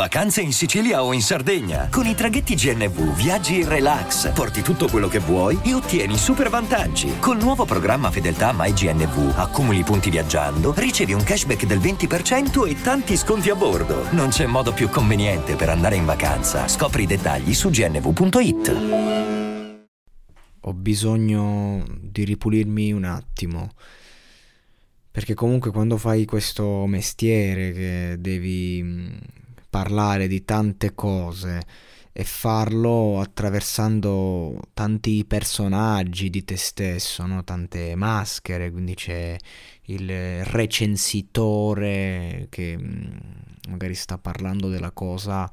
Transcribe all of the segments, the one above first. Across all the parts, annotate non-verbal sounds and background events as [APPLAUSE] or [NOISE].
Vacanze in Sicilia o in Sardegna. Con i traghetti GNV viaggi in relax, porti tutto quello che vuoi e ottieni super vantaggi. Col nuovo programma Fedeltà MyGNV accumuli punti viaggiando, ricevi un cashback del 20% e tanti sconti a bordo. Non c'è modo più conveniente per andare in vacanza. Scopri i dettagli su gnv.it. Ho bisogno di ripulirmi un attimo perché comunque quando fai questo mestiere che devi mm, parlare di tante cose e farlo attraversando tanti personaggi di te stesso, no? tante maschere, quindi c'è il recensitore che mm, magari sta parlando della cosa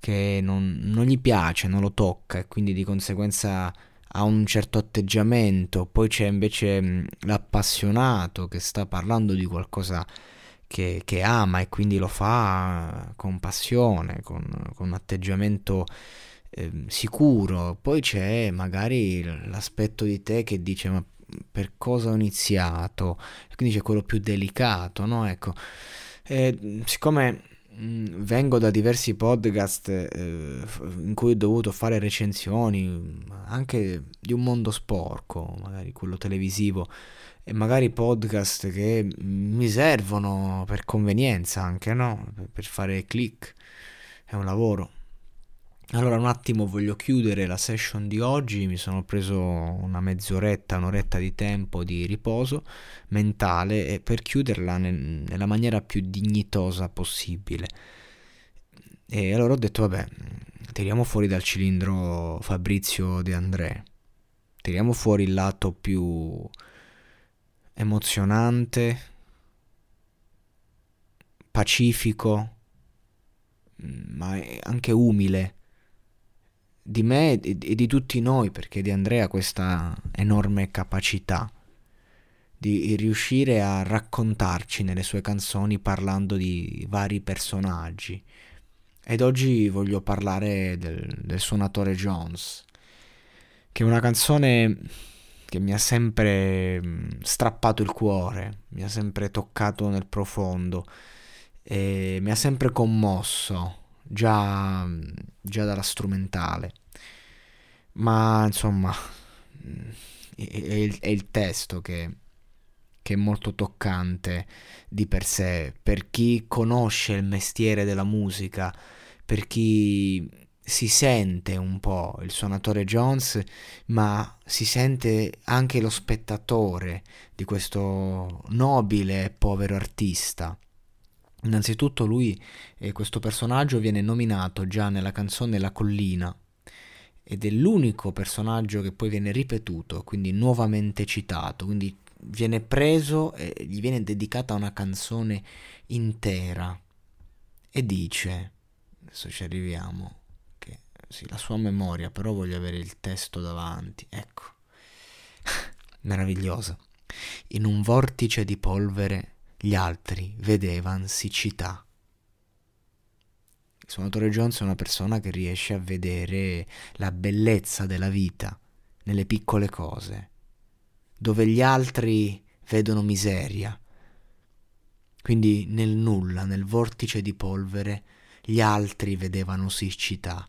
che non, non gli piace, non lo tocca e quindi di conseguenza ha un certo atteggiamento, poi c'è invece mm, l'appassionato che sta parlando di qualcosa che, che ama e quindi lo fa con passione, con, con un atteggiamento eh, sicuro. Poi c'è magari l'aspetto di te che dice ma per cosa ho iniziato? Quindi c'è quello più delicato, no? Ecco, eh, siccome vengo da diversi podcast eh, in cui ho dovuto fare recensioni anche di un mondo sporco, magari quello televisivo, e magari podcast che mi servono per convenienza anche, no? Per fare click, è un lavoro. Allora un attimo voglio chiudere la session di oggi, mi sono preso una mezz'oretta, un'oretta di tempo di riposo mentale e per chiuderla nella maniera più dignitosa possibile. E allora ho detto vabbè, tiriamo fuori dal cilindro Fabrizio De André, tiriamo fuori il lato più emozionante, pacifico, ma anche umile di me e di tutti noi, perché Di Andrea questa enorme capacità di riuscire a raccontarci nelle sue canzoni parlando di vari personaggi. Ed oggi voglio parlare del, del suonatore Jones, che è una canzone che mi ha sempre mm, strappato il cuore, mi ha sempre toccato nel profondo e mi ha sempre commosso già, già dalla strumentale. Ma insomma, è, è, il, è il, testo che, che è molto toccante di per sé, per chi conosce il mestiere della musica, per chi si sente un po' il suonatore Jones, ma si sente anche lo spettatore di questo nobile e povero artista. Innanzitutto lui, eh, questo personaggio, viene nominato già nella canzone La collina ed è l'unico personaggio che poi viene ripetuto, quindi nuovamente citato, quindi viene preso e gli viene dedicata una canzone intera e dice, adesso ci arriviamo, che sì, la sua memoria, però voglio avere il testo davanti, ecco, [LAUGHS] meravigliosa. In un vortice di polvere gli altri vedevan siccità. Il suonatore Jones è una persona che riesce a vedere la bellezza della vita nelle piccole cose, dove gli altri vedono miseria. Quindi nel nulla, nel vortice di polvere, gli altri vedevano siccità.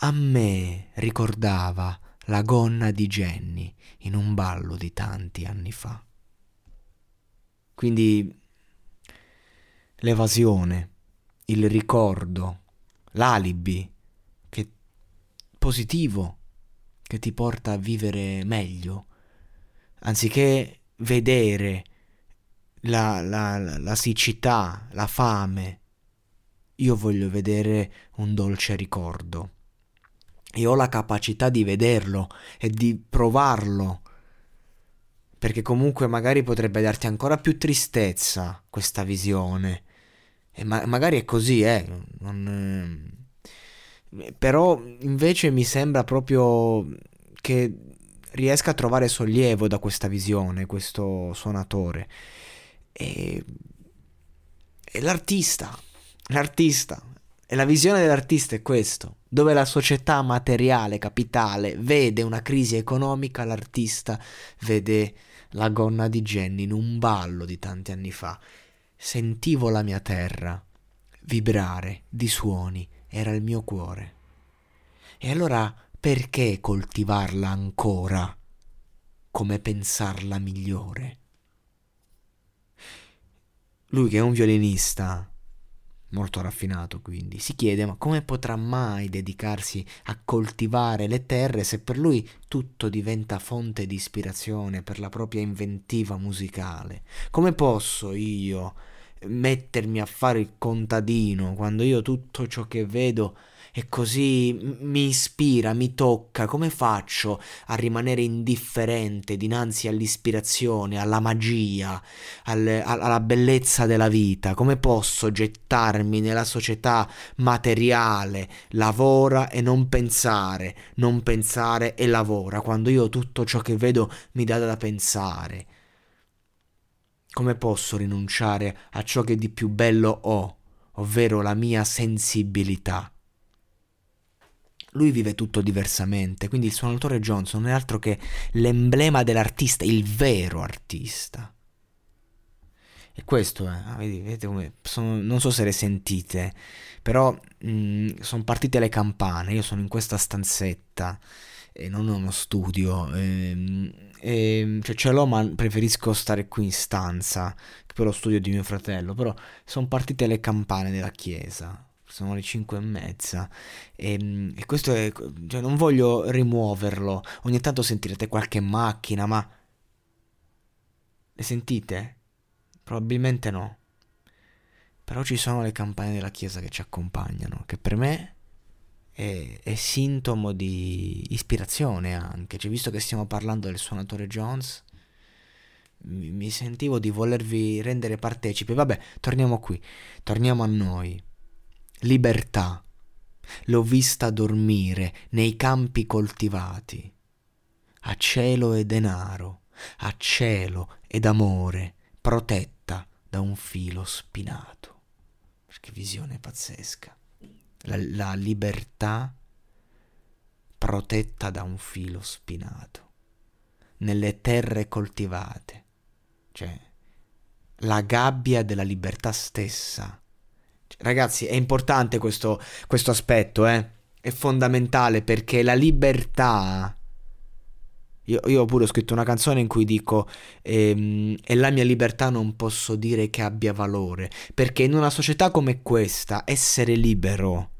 A me ricordava la gonna di Jenny in un ballo di tanti anni fa. Quindi l'evasione, il ricordo, l'alibi che positivo che ti porta a vivere meglio, anziché vedere la, la, la siccità, la fame, io voglio vedere un dolce ricordo. E ho la capacità di vederlo e di provarlo perché comunque magari potrebbe darti ancora più tristezza questa visione. E ma- magari è così, eh. Non, eh. Però invece mi sembra proprio che riesca a trovare sollievo da questa visione, questo suonatore. E, e l'artista, l'artista, e la visione dell'artista è questo, dove la società materiale, capitale, vede una crisi economica, l'artista vede la gonna di Jenny in un ballo di tanti anni fa. Sentivo la mia terra, vibrare di suoni era il mio cuore. E allora perché coltivarla ancora come pensarla migliore? Lui che è un violinista molto raffinato quindi, si chiede ma come potrà mai dedicarsi a coltivare le terre se per lui tutto diventa fonte di ispirazione per la propria inventiva musicale? Come posso io mettermi a fare il contadino quando io tutto ciò che vedo e così mi ispira, mi tocca, come faccio a rimanere indifferente dinanzi all'ispirazione, alla magia, al, alla bellezza della vita? Come posso gettarmi nella società materiale, lavora e non pensare, non pensare e lavora, quando io tutto ciò che vedo mi dà da pensare? Come posso rinunciare a ciò che di più bello ho, ovvero la mia sensibilità? Lui vive tutto diversamente, quindi il suonatore Johnson non è altro che l'emblema dell'artista, il vero artista. E questo è, ah, vedi, vedete come, sono, non so se le sentite, però sono partite le campane, io sono in questa stanzetta e non ho uno studio, e, ehm, e, cioè ce l'ho ma preferisco stare qui in stanza, che per lo studio di mio fratello, però sono partite le campane della chiesa, sono le 5 e mezza e, ehm, e questo è, cioè non voglio rimuoverlo, ogni tanto sentirete qualche macchina, ma le sentite? Probabilmente no. Però ci sono le campane della chiesa che ci accompagnano, che per me è, è sintomo di ispirazione anche. Cioè, visto che stiamo parlando del suonatore Jones, mi, mi sentivo di volervi rendere partecipi. Vabbè, torniamo qui, torniamo a noi libertà. L'ho vista dormire nei campi coltivati, a cielo e denaro, a cielo ed amore, protetta da un filo spinato. Che visione pazzesca. La, la libertà protetta da un filo spinato, nelle terre coltivate, cioè la gabbia della libertà stessa Ragazzi, è importante questo, questo aspetto, eh? È fondamentale perché la libertà... Io, io pure ho scritto una canzone in cui dico ehm, e la mia libertà non posso dire che abbia valore, perché in una società come questa essere libero,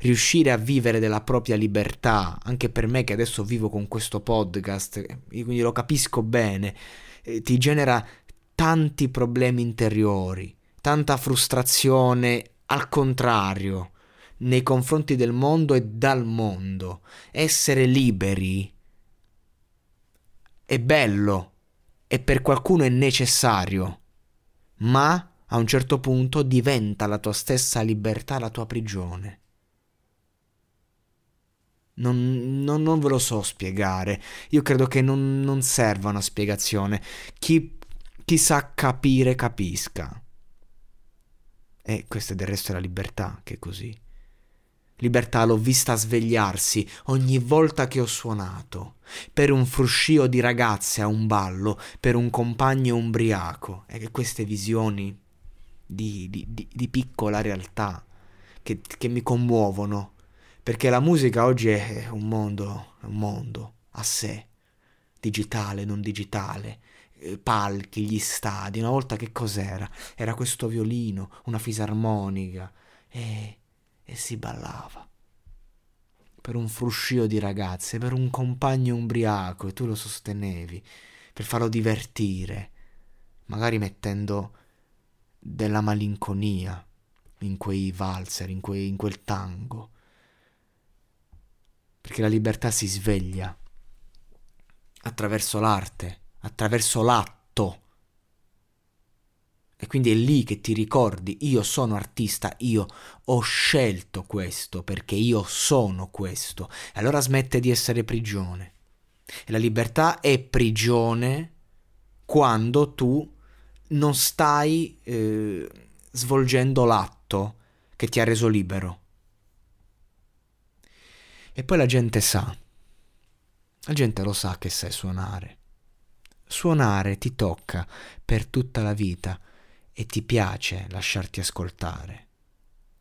riuscire a vivere della propria libertà, anche per me che adesso vivo con questo podcast, quindi lo capisco bene, eh, ti genera tanti problemi interiori, tanta frustrazione al contrario, nei confronti del mondo e dal mondo. Essere liberi è bello e per qualcuno è necessario, ma a un certo punto diventa la tua stessa libertà la tua prigione. Non, non, non ve lo so spiegare, io credo che non, non serva una spiegazione. Chi, chi sa capire capisca. E questa del resto è la libertà, che è così. Libertà l'ho vista svegliarsi ogni volta che ho suonato, per un fruscio di ragazze a un ballo, per un compagno umbriaco. E queste visioni di, di, di, di piccola realtà che, che, mi commuovono, perché la musica oggi è un mondo, un mondo a sé, digitale, non digitale, palchi, gli stadi. Una volta che cos'era? Era questo violino, una fisarmonica e, e si ballava. Per un fruscio di ragazze, per un compagno umbriaco e tu lo sostenevi, per farlo divertire, magari mettendo della malinconia in quei valzer, in, quei, in quel tango. Perché la libertà si sveglia attraverso l'arte attraverso l'atto. E quindi è lì che ti ricordi, io sono artista, io ho scelto questo perché io sono questo. E allora smette di essere prigione. E la libertà è prigione quando tu non stai eh, svolgendo l'atto che ti ha reso libero. E poi la gente sa, la gente lo sa che sai suonare. Suonare ti tocca per tutta la vita e ti piace lasciarti ascoltare.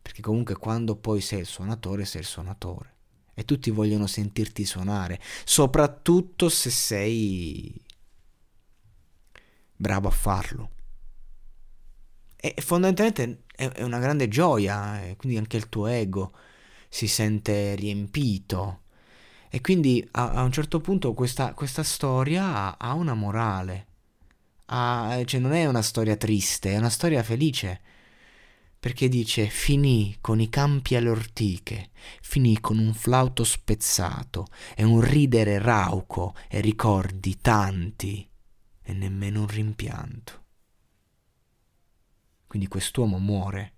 Perché comunque quando poi sei il suonatore, sei il suonatore. E tutti vogliono sentirti suonare, soprattutto se sei bravo a farlo. E fondamentalmente è una grande gioia, e quindi anche il tuo ego si sente riempito. E quindi a, a un certo punto questa, questa storia ha, ha, una morale. Ha, cioè non è una storia triste, è una storia felice. Perché dice finì con i campi alle ortiche, finì con un flauto spezzato e un ridere rauco e ricordi tanti e nemmeno un rimpianto. Quindi quest'uomo muore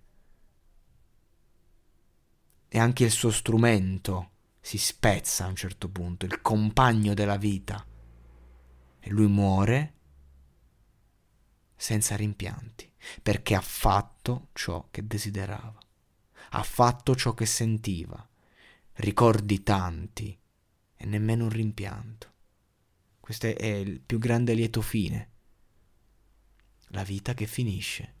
e anche il suo strumento si spezza a un certo punto, il compagno della vita. E lui muore senza rimpianti, perché ha fatto ciò che desiderava, ha fatto ciò che sentiva, ricordi tanti e nemmeno un rimpianto. Questo è il più grande lieto fine, la vita che finisce,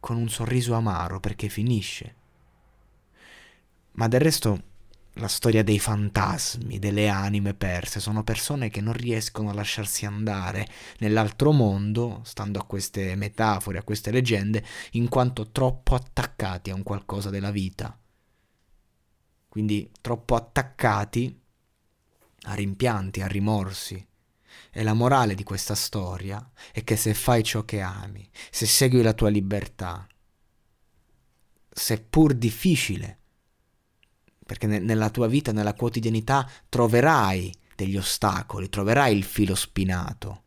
con un sorriso amaro perché finisce ma del resto la storia dei fantasmi, delle anime perse, sono persone che non riescono a lasciarsi andare nell'altro mondo, stando a queste metafore, a queste leggende, in quanto troppo attaccati a un qualcosa della vita. Quindi troppo attaccati a rimpianti, a rimorsi. E la morale di questa storia è che se fai ciò che ami, se segui la tua libertà, seppur difficile, perché ne- nella tua vita, nella quotidianità, troverai degli ostacoli, troverai il filo spinato.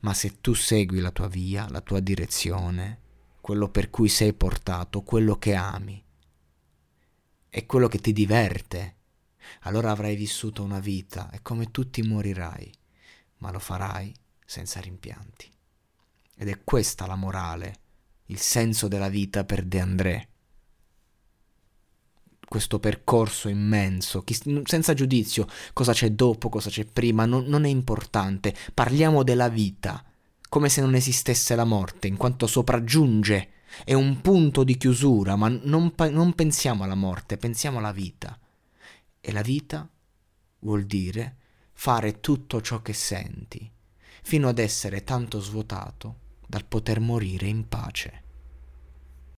Ma se tu segui la tua via, la tua direzione, quello per cui sei portato, quello che ami, e quello che ti diverte, allora avrai vissuto una vita e come tutti morirai, ma lo farai senza rimpianti. Ed è questa la morale, il senso della vita per De André questo percorso immenso, senza giudizio, cosa c'è dopo, cosa c'è prima, non, non è importante, parliamo della vita, come se non esistesse la morte, in quanto sopraggiunge, è un punto di chiusura, ma non, non pensiamo alla morte, pensiamo alla vita. E la vita vuol dire fare tutto ciò che senti, fino ad essere tanto svuotato dal poter morire in pace.